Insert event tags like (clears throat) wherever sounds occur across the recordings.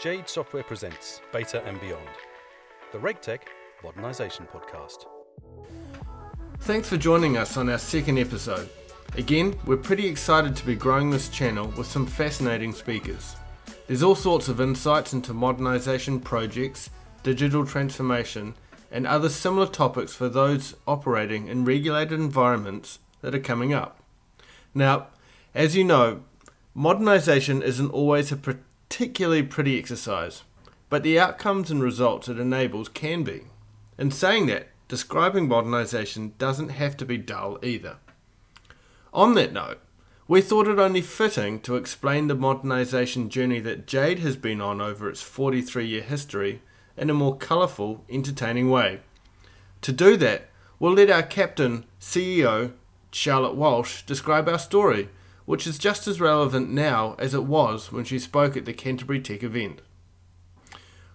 Jade Software presents Beta and Beyond, the RegTech Modernisation Podcast. Thanks for joining us on our second episode. Again, we're pretty excited to be growing this channel with some fascinating speakers. There's all sorts of insights into modernisation projects, digital transformation, and other similar topics for those operating in regulated environments that are coming up. Now, as you know, modernisation isn't always a particularly pretty exercise, but the outcomes and results it enables can be. In saying that, describing modernisation doesn't have to be dull either. On that note, we thought it only fitting to explain the modernisation journey that Jade has been on over its 43 year history in a more colourful, entertaining way. To do that, we'll let our captain, CEO, Charlotte Walshe, describe our story, which is just as relevant now as it was when she spoke at the Canterbury Tech event.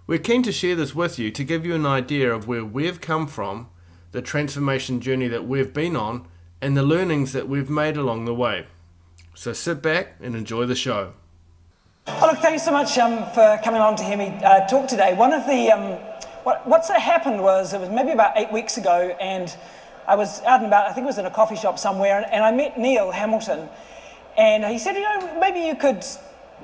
We're keen to share this with you to give you an idea of where we've come from, the transformation journey that we've been on, and the learnings that we've made along the way. So sit back and enjoy the show. Oh, look, thanks so much um, for coming along to hear me uh, talk today. One of the, um, what, what sort of happened was, it was maybe about eight weeks ago, and I was out and about, I think it was in a coffee shop somewhere, and, and I met Neil Hamilton, and he said, you know, maybe you could,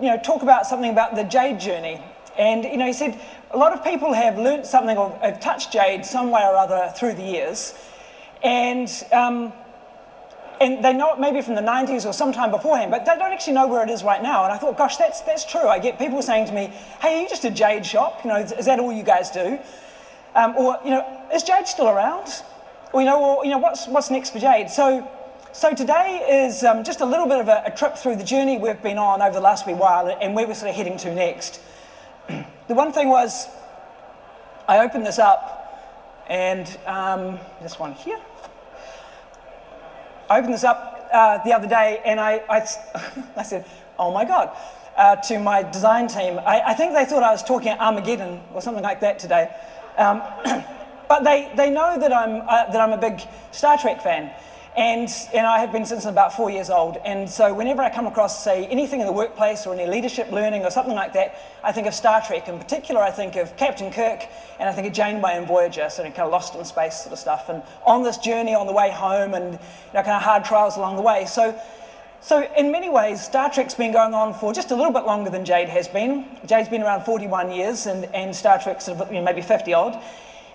you know, talk about something about the Jade journey. And, you know, he said, a lot of people have learnt something or have touched Jade some way or other through the years, and um, and they know it maybe from the 90s or sometime beforehand, but they don't actually know where it is right now. And I thought, gosh, that's, that's true. I get people saying to me, hey, are you just a Jade shop? You know, is, that all you guys do? Um, or, you know, is Jade still around? Or, you know, or, you know what's, what's next for Jade? So, so today is um, just a little bit of a, a, trip through the journey we've been on over the last wee while and where we're sort of heading to next. (clears throat) the one thing was, I opened this up and um, this one here. I opened this up uh, the other day and I, I, (laughs) I said, oh my God, uh, to my design team. I, I, think they thought I was talking Armageddon or something like that today. Um, (clears throat) but they, they know that I'm, uh, that I'm a big Star Trek fan. And, and I have been since I'm about four years old. And so whenever I come across, say, anything in the workplace or any leadership learning or something like that, I think of Star Trek. In particular, I think of Captain Kirk and I think of Janeway and Voyager, sort of kind of lost in space sort of stuff. And on this journey on the way home and you know, kind of hard trials along the way. So, so in many ways, Star Trek's been going on for just a little bit longer than Jade has been. Jade's been around 41 years and, and Star Trek's sort of, you know, maybe 50 odd.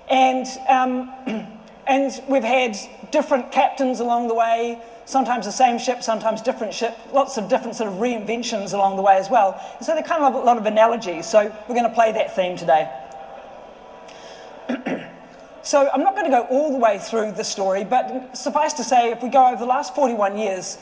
And... Um, (clears throat) And we've had different captains along the way, sometimes the same ship, sometimes different ship, lots of different sort of reinventions along the way as well. And so they're kind of a lot of analogies. So we're going to play that theme today. (clears throat) so I'm not going to go all the way through the story, but suffice to say, if we go over the last 41 years,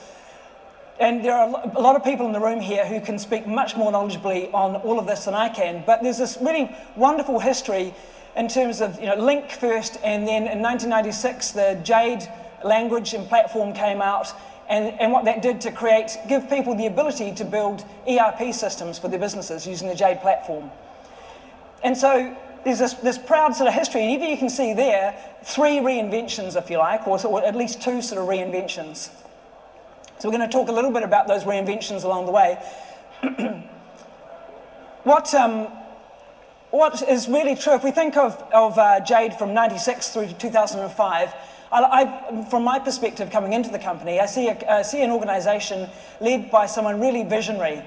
and there are a lot of people in the room here who can speak much more knowledgeably on all of this than I can, but there's this really wonderful history in terms of you know, LINC first, and then in 1996, the Jade language and platform came out, and, and what that did to create, give people the ability to build ERP systems for their businesses using the Jade platform. And so there's this, this proud sort of history, and even you can see there three reinventions, if you like, or, or at least two sort of reinventions. So we're going to talk a little bit about those reinventions along the way. (clears throat) what, um, what is really true, if we think of, of uh, Jade from 96 through to 2005, I, I, from my perspective coming into the company, I see, see an organization led by someone really visionary.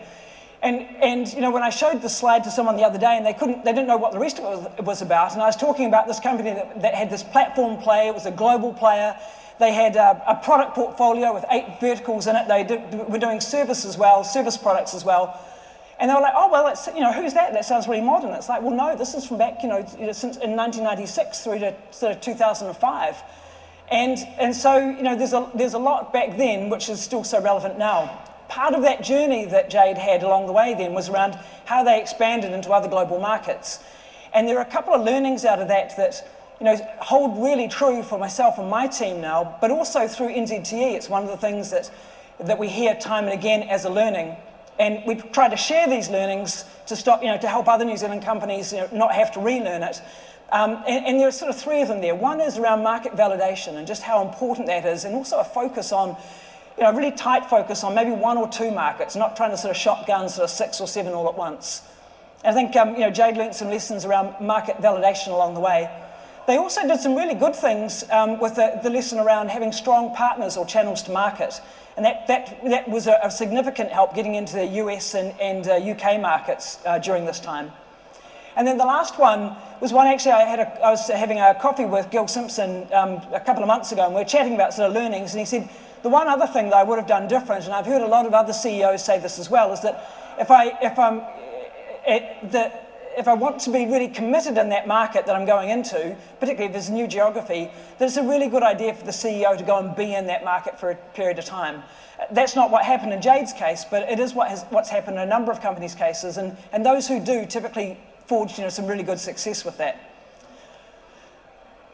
And, and you know, when I showed the slide to someone the other day and they, couldn't, they didn't know what the rest of it was, was about, and I was talking about this company that, that had this platform play, it was a global player, they had a, a product portfolio with eight verticals in it, they were doing service as well, service products as well. And they were like, oh, well, you know, who's that? That sounds really modern. It's like, well, no, this is from back, you know, since in 1996 through to sort of 2005. And, and so, you know, there's a, there's a lot back then which is still so relevant now. Part of that journey that Jade had along the way then was around how they expanded into other global markets. And there are a couple of learnings out of that that, you know, hold really true for myself and my team now, but also through NZTE. It's one of the things that, that we hear time and again as a learning. And we try to share these learnings to stop, you know, to help other New Zealand companies you know, not have to relearn it. Um, and, and there are sort of three of them there. One is around market validation and just how important that is, and also a focus on, you know, really tight focus on maybe one or two markets, not trying to sort of shotgun sort of six or seven all at once. I think um, you know, Jade learned some lessons around market validation along the way. They also did some really good things um, with the, the, lesson around having strong partners or channels to market. And that, that, that was a, a significant help getting into the US and, and uh, UK markets uh, during this time. And then the last one was one actually I, had a, I was having a coffee with Gil Simpson um, a couple of months ago, and we were chatting about sort of learnings. And he said, The one other thing that I would have done different, and I've heard a lot of other CEOs say this as well, is that if, I, if, I'm, it, that if I want to be really committed in that market that I'm going into, particularly if there's a new geography, that it's a really good idea for the CEO to go and be in that market for a period of time. That's not what happened in Jade's case, but it is what has, what's happened in a number of companies' cases, and, and those who do typically forge you know, some really good success with that.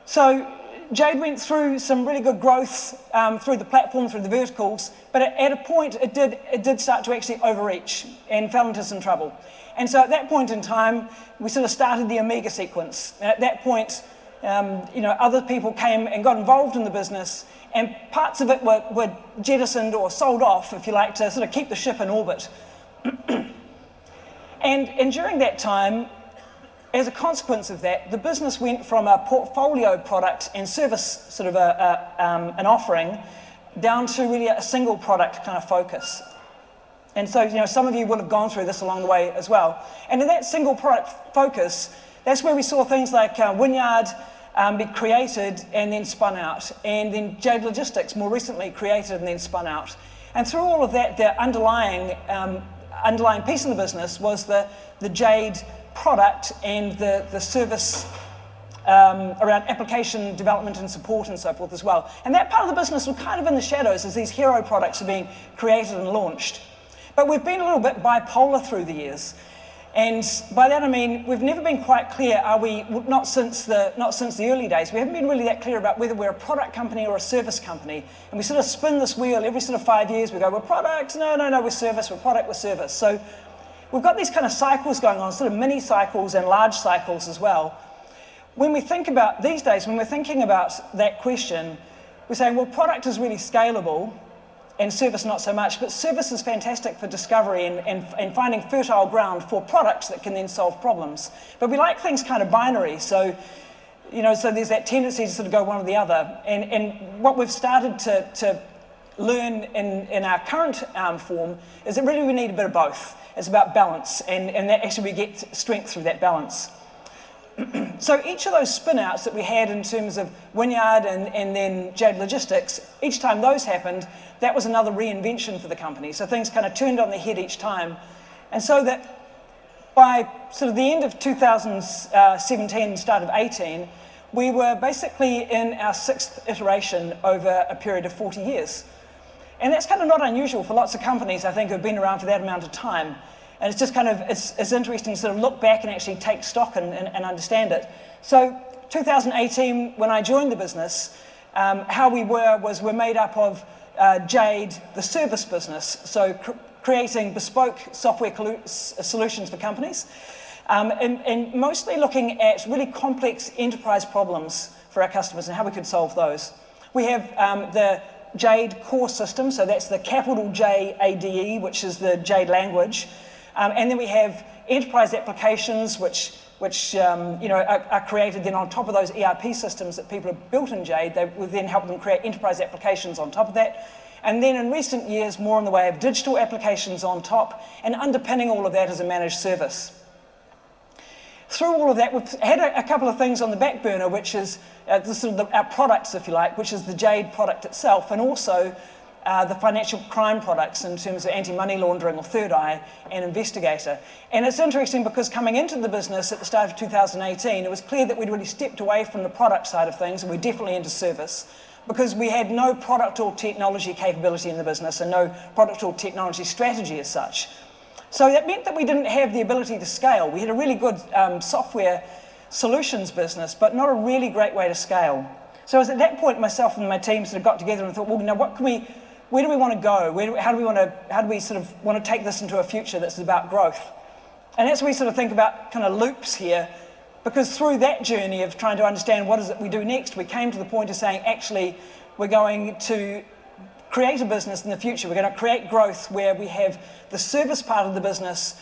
So Jade went through some really good growth um, through the platform, through the verticals, but at, a point it did, it did start to actually overreach and fell into some trouble. And so at that point in time, we sort of started the Omega sequence. And at that point, um, you know, other people came and got involved in the business, and parts of it were, were jettisoned or sold off, if you like, to sort of keep the ship in orbit. (clears throat) and, and during that time, as a consequence of that, the business went from a portfolio product and service sort of a, a, um, an offering down to really a single product kind of focus. And so, you know, some of you will have gone through this along the way as well. And in that single product focus, that's where we saw things like uh, Wynyard um, be created and then spun out, and then Jade Logistics more recently created and then spun out. And through all of that, the underlying, um, underlying piece of the business was the, the Jade product and the, the service um, around application development and support and so forth as well. And that part of the business was kind of in the shadows as these hero products are being created and launched. But we've been a little bit bipolar through the years. And by that I mean we've never been quite clear, are we, not since, the, not since the early days, we haven't been really that clear about whether we're a product company or a service company. And we sort of spin this wheel every sort of five years. We go, we're products, no, no, no, we're service, we're product, we're service. So we've got these kind of cycles going on, sort of mini cycles and large cycles as well. When we think about, these days, when we're thinking about that question, we're saying, well, product is really scalable and service not so much. But service is fantastic for discovery and, and, and, finding fertile ground for products that can then solve problems. But we like things kind of binary, so you know, so there's that tendency to sort of go one or the other. And, and what we've started to, to learn in, in our current um, form is that really we need a bit of both. It's about balance, and, and that actually we get strength through that balance. (clears throat) so each of those spinouts that we had in terms of Wynyard and, and then Jade Logistics, each time those happened, that was another reinvention for the company. So things kind of turned on their head each time. And so that by sort of the end of 2017, start of 18, we were basically in our sixth iteration over a period of 40 years. And that's kind of not unusual for lots of companies, I think, who have been around for that amount of time. And it's just kind of, it's, it's interesting to sort of look back and actually take stock and, and, and understand it. So 2018, when I joined the business, um, how we were was we're made up of uh, Jade, the service business, so cr- creating bespoke software solutions for companies, um, and, and mostly looking at really complex enterprise problems for our customers and how we could solve those. We have um, the Jade core system, so that's the capital J A D E, which is the Jade language. Um, and then we have enterprise applications, which, which um, you know, are, are, created then on top of those ERP systems that people have built in Jade. They will then help them create enterprise applications on top of that. And then in recent years, more in the way of digital applications on top, and underpinning all of that is a managed service. Through all of that, we've had a, a couple of things on the back burner, which is uh, sort of the, our products, if you like, which is the Jade product itself, and also uh, the financial crime products in terms of anti-money laundering or Third Eye and Investigator. And it's interesting because coming into the business at the start of 2018, it was clear that we'd really stepped away from the product side of things and we're definitely into service because we had no product or technology capability in the business and no product or technology strategy as such. So that meant that we didn't have the ability to scale. We had a really good um, software solutions business, but not a really great way to scale. So it was at that point myself and my team sort of got together and thought, well, you know, what can we where do we want to go? Do, how do we want to, how do we sort of want to take this into a future that's about growth? And as we sort of think about kind of loops here, because through that journey of trying to understand what is it we do next, we came to the point of saying, actually, we're going to create a business in the future. We're going to create growth where we have the service part of the business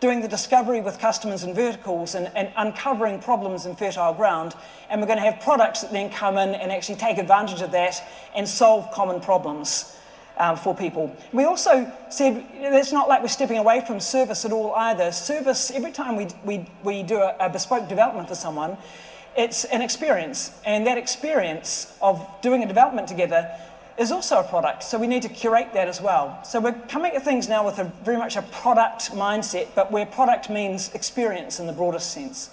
doing the discovery with customers and verticals and, and, uncovering problems in fertile ground. And we're going to have products that then come in and actually take advantage of that and solve common problems um, for people. We also said it's not like we're stepping away from service at all either. Service, every time we, we, we do a, a bespoke development for someone, it's an experience. And that experience of doing a development together is also a product. So we need to curate that as well. So we're coming at things now with a very much a product mindset, but where product means experience in the broadest sense.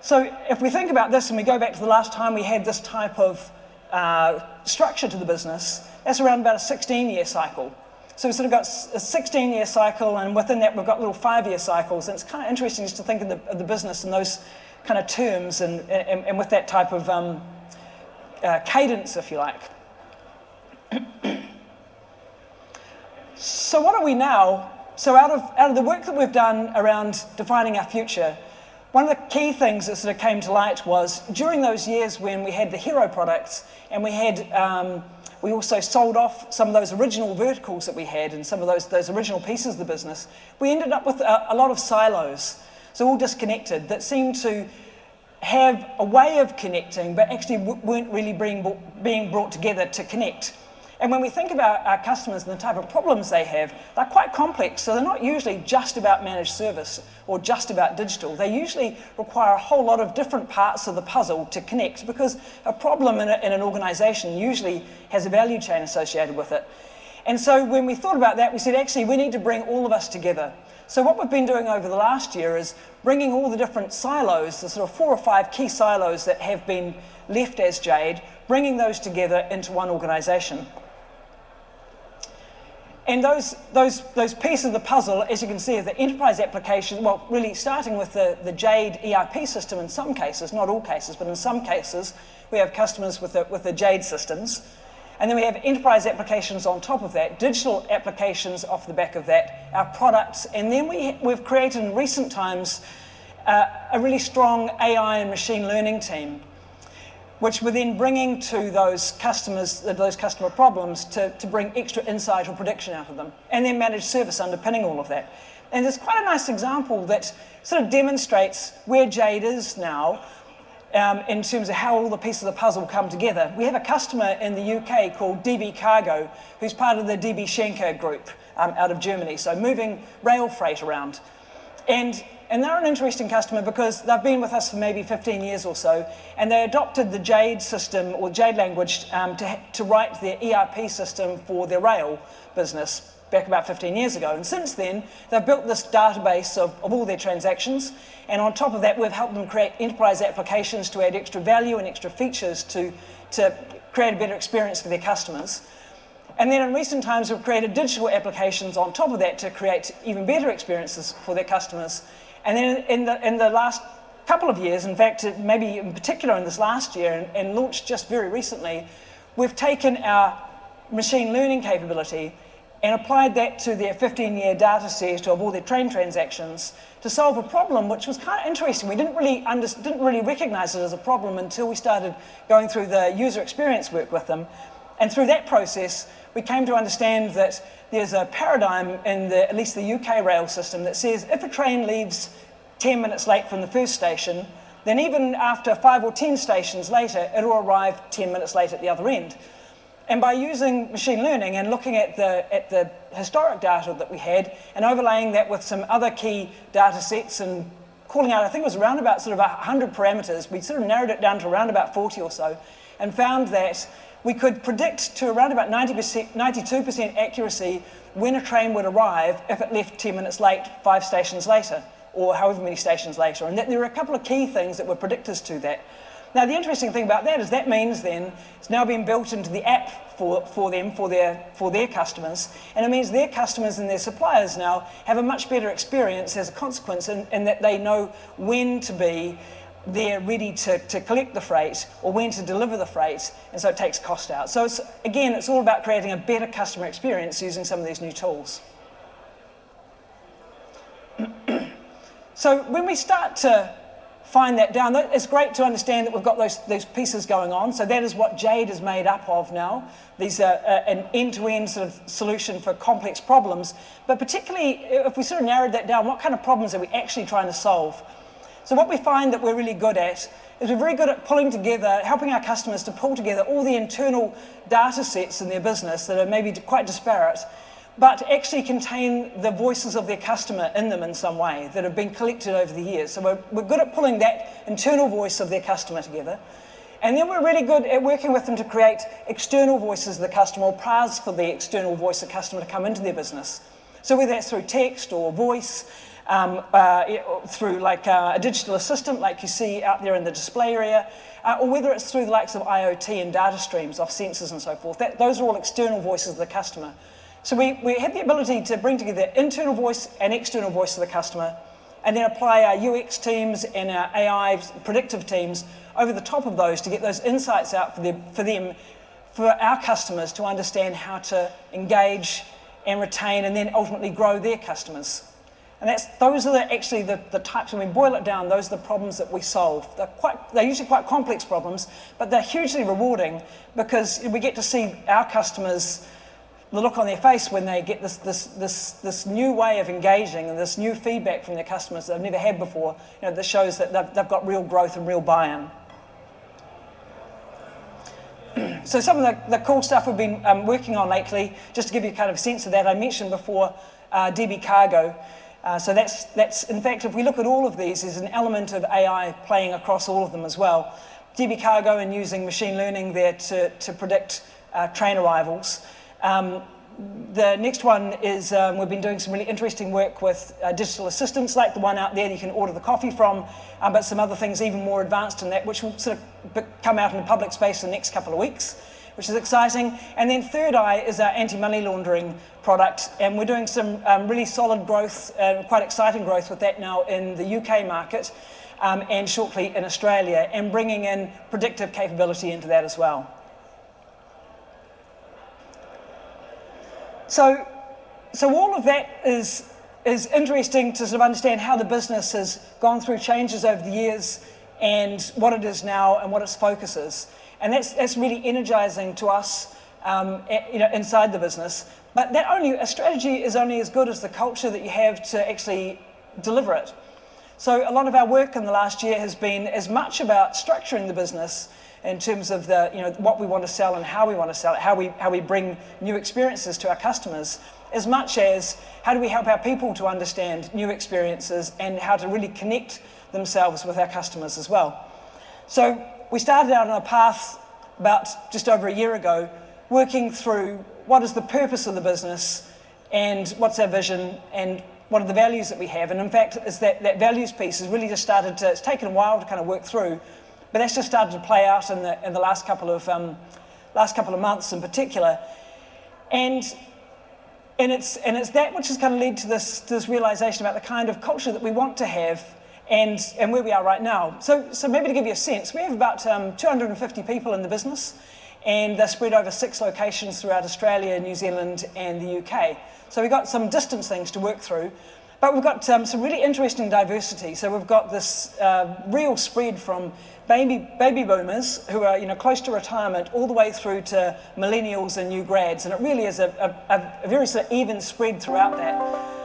So if we think about this and we go back to the last time we had this type of uh, structure to the business, that's around about a 16 year cycle. So we've sort of got a 16 year cycle, and within that, we've got little five year cycles. And it's kind of interesting just to think of the, of the business in those kind of terms and, and, and with that type of um, uh, cadence, if you like. So, what are we now? So, out of, out of the work that we've done around defining our future, one of the key things that sort of came to light was during those years when we had the hero products and we had um, we also sold off some of those original verticals that we had and some of those, those original pieces of the business. We ended up with a, a lot of silos, so all disconnected, that seemed to have a way of connecting, but actually weren't really being, being brought together to connect. And when we think about our customers and the type of problems they have, they're quite complex. So they're not usually just about managed service or just about digital. They usually require a whole lot of different parts of the puzzle to connect because a problem in, a, in an organization usually has a value chain associated with it. And so when we thought about that, we said, actually, we need to bring all of us together. So what we've been doing over the last year is bringing all the different silos, the sort of four or five key silos that have been left as Jade, bringing those together into one organization. And those, those, those pieces of the puzzle, as you can see, are the enterprise application, well, really starting with the, the Jade ERP system in some cases, not all cases, but in some cases, we have customers with the, with the Jade systems. And then we have enterprise applications on top of that, digital applications off the back of that, our products. And then we, we've created in recent times uh, a really strong AI and machine learning team which we're then bringing to those customers, those customer problems to, to bring extra insight or prediction out of them, and then managed service underpinning all of that. And there's quite a nice example that sort of demonstrates where Jade is now um, in terms of how all the pieces of the puzzle come together. We have a customer in the UK called DB Cargo, who's part of the DB Schenker group um, out of Germany, so moving rail freight around. And and they're an interesting customer because they've been with us for maybe 15 years or so, and they adopted the Jade system or Jade language um, to, to write their ERP system for their rail business back about 15 years ago. And since then, they've built this database of, of all their transactions. And on top of that, we've helped them create enterprise applications to add extra value and extra features to, to create a better experience for their customers. And then in recent times, we've created digital applications on top of that to create even better experiences for their customers. And then in the, in the last couple of years, in fact, maybe in particular in this last year and, and launched just very recently, we've taken our machine learning capability and applied that to their 15 year data set of all their train transactions to solve a problem which was kind of interesting. We didn't really, under, didn't really recognize it as a problem until we started going through the user experience work with them. And through that process, we came to understand that there's a paradigm in the, at least the UK rail system that says if a train leaves 10 minutes late from the first station, then even after five or 10 stations later, it'll arrive 10 minutes late at the other end. And by using machine learning and looking at the, at the historic data that we had and overlaying that with some other key data sets and calling out, I think it was around about sort of 100 parameters, we sort of narrowed it down to around about 40 or so and found that we could predict to around about 90%, 92% accuracy when a train would arrive if it left 10 minutes late, five stations later, or however many stations later. And there are a couple of key things that were predictors to that. Now, the interesting thing about that is that means then it's now been built into the app for, for them, for their, for their customers, and it means their customers and their suppliers now have a much better experience as a consequence in, in that they know when to be they're ready to, to collect the freight or when to deliver the freight, and so it takes cost out. So it's, again, it's all about creating a better customer experience using some of these new tools. (clears throat) so when we start to find that down. It's great to understand that we've got those, those pieces going on. So that is what Jade is made up of now. These are uh, an end-to-end sort of solution for complex problems. But particularly, if we sort of narrowed that down, what kind of problems are we actually trying to solve? So what we find that we're really good at is we're very good at pulling together, helping our customers to pull together all the internal data sets in their business that are maybe quite disparate but actually contain the voices of their customer in them in some way that have been collected over the years. So we're, we're good at pulling that internal voice of their customer together. And then we're really good at working with them to create external voices of the customer or paths for the external voice of the customer to come into their business. So whether that's through text or voice, um, uh, through like uh, a digital assistant like you see out there in the display area, uh, or whether it's through the likes of IoT and data streams of sensors and so forth. That, those are all external voices of the customer. So we, we had the ability to bring together internal voice and external voice of the customer, and then apply our UX teams and our AI predictive teams over the top of those to get those insights out for them, for them, for our customers to understand how to engage and retain and then ultimately grow their customers. And that's, those are the, actually the, the types, when we boil it down, those are the problems that we solve. They're, quite, they're usually quite complex problems, but they're hugely rewarding because we get to see our customers the look on their face when they get this, this, this, this new way of engaging and this new feedback from their customers that they've never had before, you know, that shows that they've, they've got real growth and real buy-in. so some of the, the, cool stuff we've been um, working on lately, just to give you kind of a sense of that, I mentioned before uh, DB Cargo. Uh, so that's, that's, in fact, if we look at all of these, there's an element of AI playing across all of them as well. DB Cargo and using machine learning there to, to predict uh, train arrivals. Um, the next one is um, we've been doing some really interesting work with uh, digital assistants like the one out there that you can order the coffee from, um, but some other things even more advanced than that, which will sort of come out in the public space in the next couple of weeks, which is exciting. And then Third Eye is our anti-money laundering product, and we're doing some um, really solid growth, uh, quite exciting growth with that now in the UK market um, and shortly in Australia, and bringing in predictive capability into that as well. So, so all of that is, is interesting to sort of understand how the business has gone through changes over the years and what it is now and what its focus is. And that's, that's really energizing to us um, you know, inside the business. But that only, a strategy is only as good as the culture that you have to actually deliver it. So a lot of our work in the last year has been as much about structuring the business in terms of the, you know, what we want to sell and how we want to sell it, how we, how we bring new experiences to our customers, as much as how do we help our people to understand new experiences and how to really connect themselves with our customers as well. So we started out on a path about just over a year ago, working through what is the purpose of the business and what's our vision and what are the values that we have. And in fact, is that, that values piece has really just started to, it's taken a while to kind of work through, but that's just started to play out in the, in the last, couple of, um, last couple of months in particular. And, and, it's, and it's that which has kind of led to this, to this realization about the kind of culture that we want to have and, and where we are right now. So, so maybe to give you a sense, we have about um, 250 people in the business and they're spread over six locations throughout Australia, New Zealand, and the UK. So we've got some distance things to work through, but we've got um, some really interesting diversity. So we've got this uh, real spread from baby, baby boomers who are you know, close to retirement all the way through to millennials and new grads. And it really is a, a, a very sort of even spread throughout that.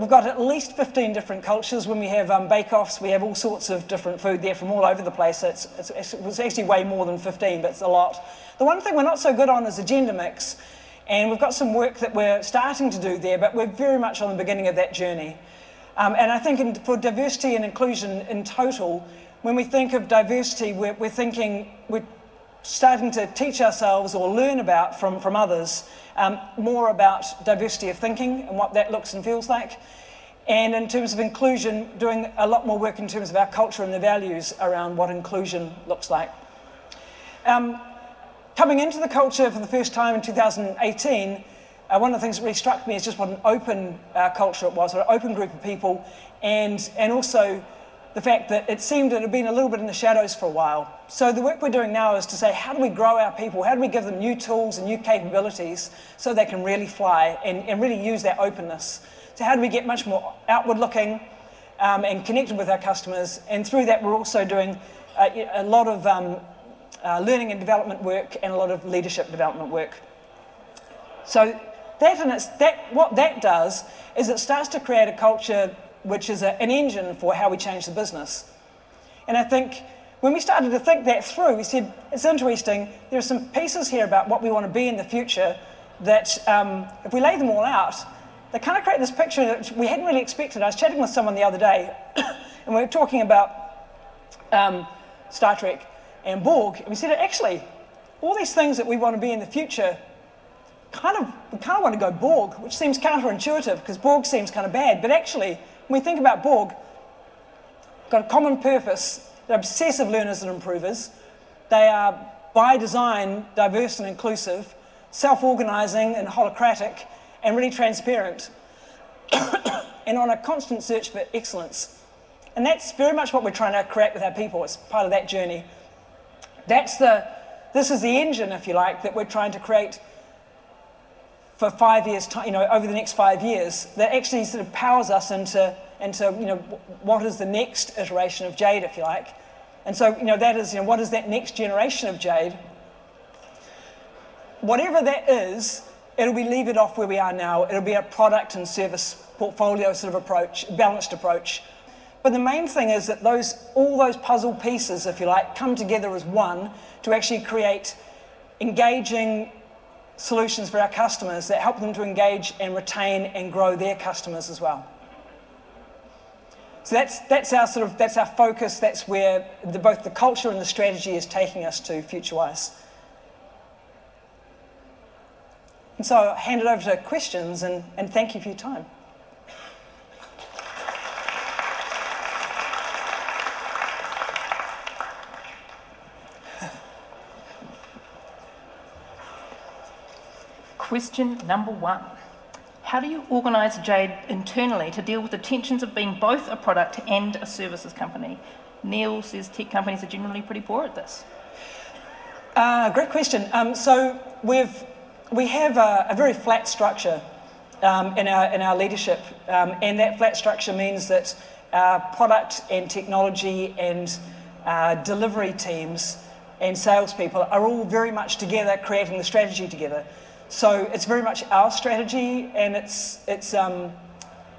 We've got at least 15 different cultures. When we have um, bake-offs, we have all sorts of different food there from all over the place. It's, it's, it's actually way more than 15, but it's a lot. The one thing we're not so good on is a gender mix. And we've got some work that we're starting to do there, but we're very much on the beginning of that journey. Um, and I think in, for diversity and inclusion in total, when we think of diversity, we're, we're thinking, we're starting to teach ourselves or learn about from, from others um, more about diversity of thinking and what that looks and feels like. And in terms of inclusion, doing a lot more work in terms of our culture and the values around what inclusion looks like. Um, coming into the culture for the first time in 2018, uh, one of the things that really struck me is just what an open uh, culture it was, what an open group of people, and, and also the fact that it seemed it had been a little bit in the shadows for a while. So the work we're doing now is to say, how do we grow our people? How do we give them new tools and new capabilities so they can really fly and, and really use that openness? So how do we get much more outward looking um, and connected with our customers. And through that, we're also doing uh, a lot of um, uh, learning and development work and a lot of leadership development work. So that, and it's, that what that does is it starts to create a culture which is a, an engine for how we change the business. And I think when we started to think that through, we said, it's interesting, there are some pieces here about what we want to be in the future that um, if we lay them all out, they kind of create this picture that we hadn't really expected. I was chatting with someone the other day, (coughs) and we were talking about um, Star Trek and Borg, and we said, actually, all these things that we want to be in the future, kind of, we kind of want to go Borg, which seems counterintuitive because Borg seems kind of bad. But actually, when we think about Borg, got a common purpose. They're obsessive learners and improvers. They are, by design, diverse and inclusive, self organizing and holacratic, and really transparent, (coughs) and on a constant search for excellence. And that's very much what we're trying to create with our people. It's part of that journey. That's the, this is the engine, if you like, that we're trying to create for five years, you know, over the next five years, that actually sort of powers us into, into, you know, what is the next iteration of Jade, if you like. And so, you know, that is, you know, what is that next generation of Jade? Whatever that is, it'll be leave it off where we are now. It'll be a product and service portfolio sort of approach, balanced approach. But the main thing is that those, all those puzzle pieces, if you like, come together as one to actually create engaging solutions for our customers that help them to engage and retain and grow their customers as well. So that's, that's our sort of that's our focus. That's where the, both the culture and the strategy is taking us to FutureWise. And so I'll hand it over to questions and, and thank you for your time. Question number one. How do you organise Jade internally to deal with the tensions of being both a product and a services company? Neil says tech companies are generally pretty poor at this. Uh, great question. Um, so we've we have a, a very flat structure um, in our in our leadership, um, and that flat structure means that our product and technology and uh, delivery teams and salespeople are all very much together, creating the strategy together. So it's very much our strategy, and it's it's um,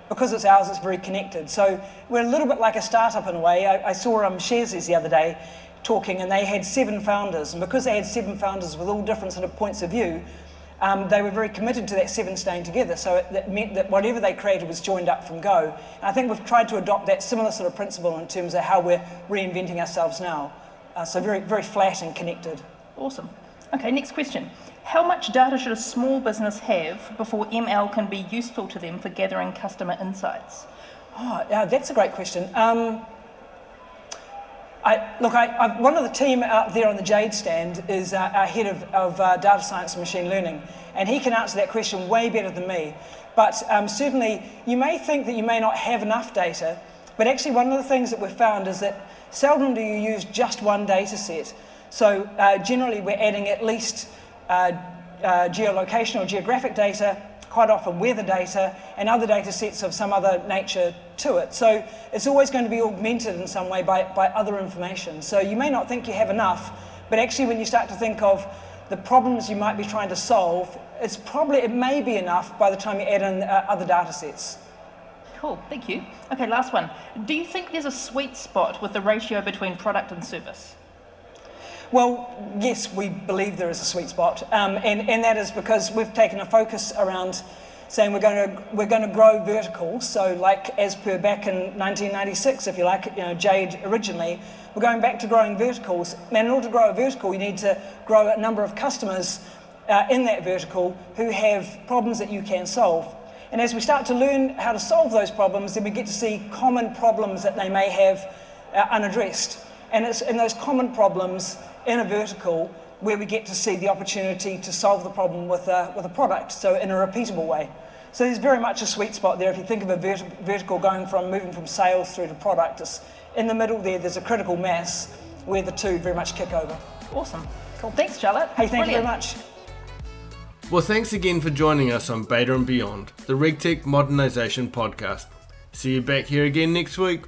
because it's ours. It's very connected. So we're a little bit like a startup in a way. I, I saw um, Sharesies the other day talking, and they had seven founders, and because they had seven founders with all different sort of points of view. Um, they were very committed to that seven staying together. So it, that meant that whatever they created was joined up from go. And I think we've tried to adopt that similar sort of principle in terms of how we're reinventing ourselves now. Uh, so very, very flat and connected. Awesome. Okay, next question. How much data should a small business have before ML can be useful to them for gathering customer insights? Oh, yeah, that's a great question. Um, I, look, I, I, one of the team out there on the Jade stand is uh, our head of, of uh, data science and machine learning, and he can answer that question way better than me. But um, certainly, you may think that you may not have enough data, but actually, one of the things that we've found is that seldom do you use just one data set. So, uh, generally, we're adding at least uh, uh, geographic data, quite often weather data, and other data sets of some other nature to it. So it's always going to be augmented in some way by, by other information. So you may not think you have enough, but actually when you start to think of the problems you might be trying to solve, it's probably, it may be enough by the time you add in uh, other data sets. Cool, thank you. Okay, last one. Do you think there's a sweet spot with the ratio between product and service? Well, yes, we believe there is a sweet spot, um, and, and that is because we've taken a focus around saying we're going to we're going to grow verticals. So, like as per back in 1996, if you like, you know, Jade originally, we're going back to growing verticals. And in order to grow a vertical, you need to grow a number of customers uh, in that vertical who have problems that you can solve. And as we start to learn how to solve those problems, then we get to see common problems that they may have uh, unaddressed. And it's in those common problems in a vertical where we get to see the opportunity to solve the problem with a, with a product, so in a repeatable way. So there's very much a sweet spot there. If you think of a vert- vertical going from moving from sales through to product, it's in the middle there, there's a critical mass where the two very much kick over. Awesome. Cool. Thanks, Charlotte. Hey, thank Brilliant. you very much. Well, thanks again for joining us on Beta and Beyond, the RegTech Modernisation podcast. See you back here again next week.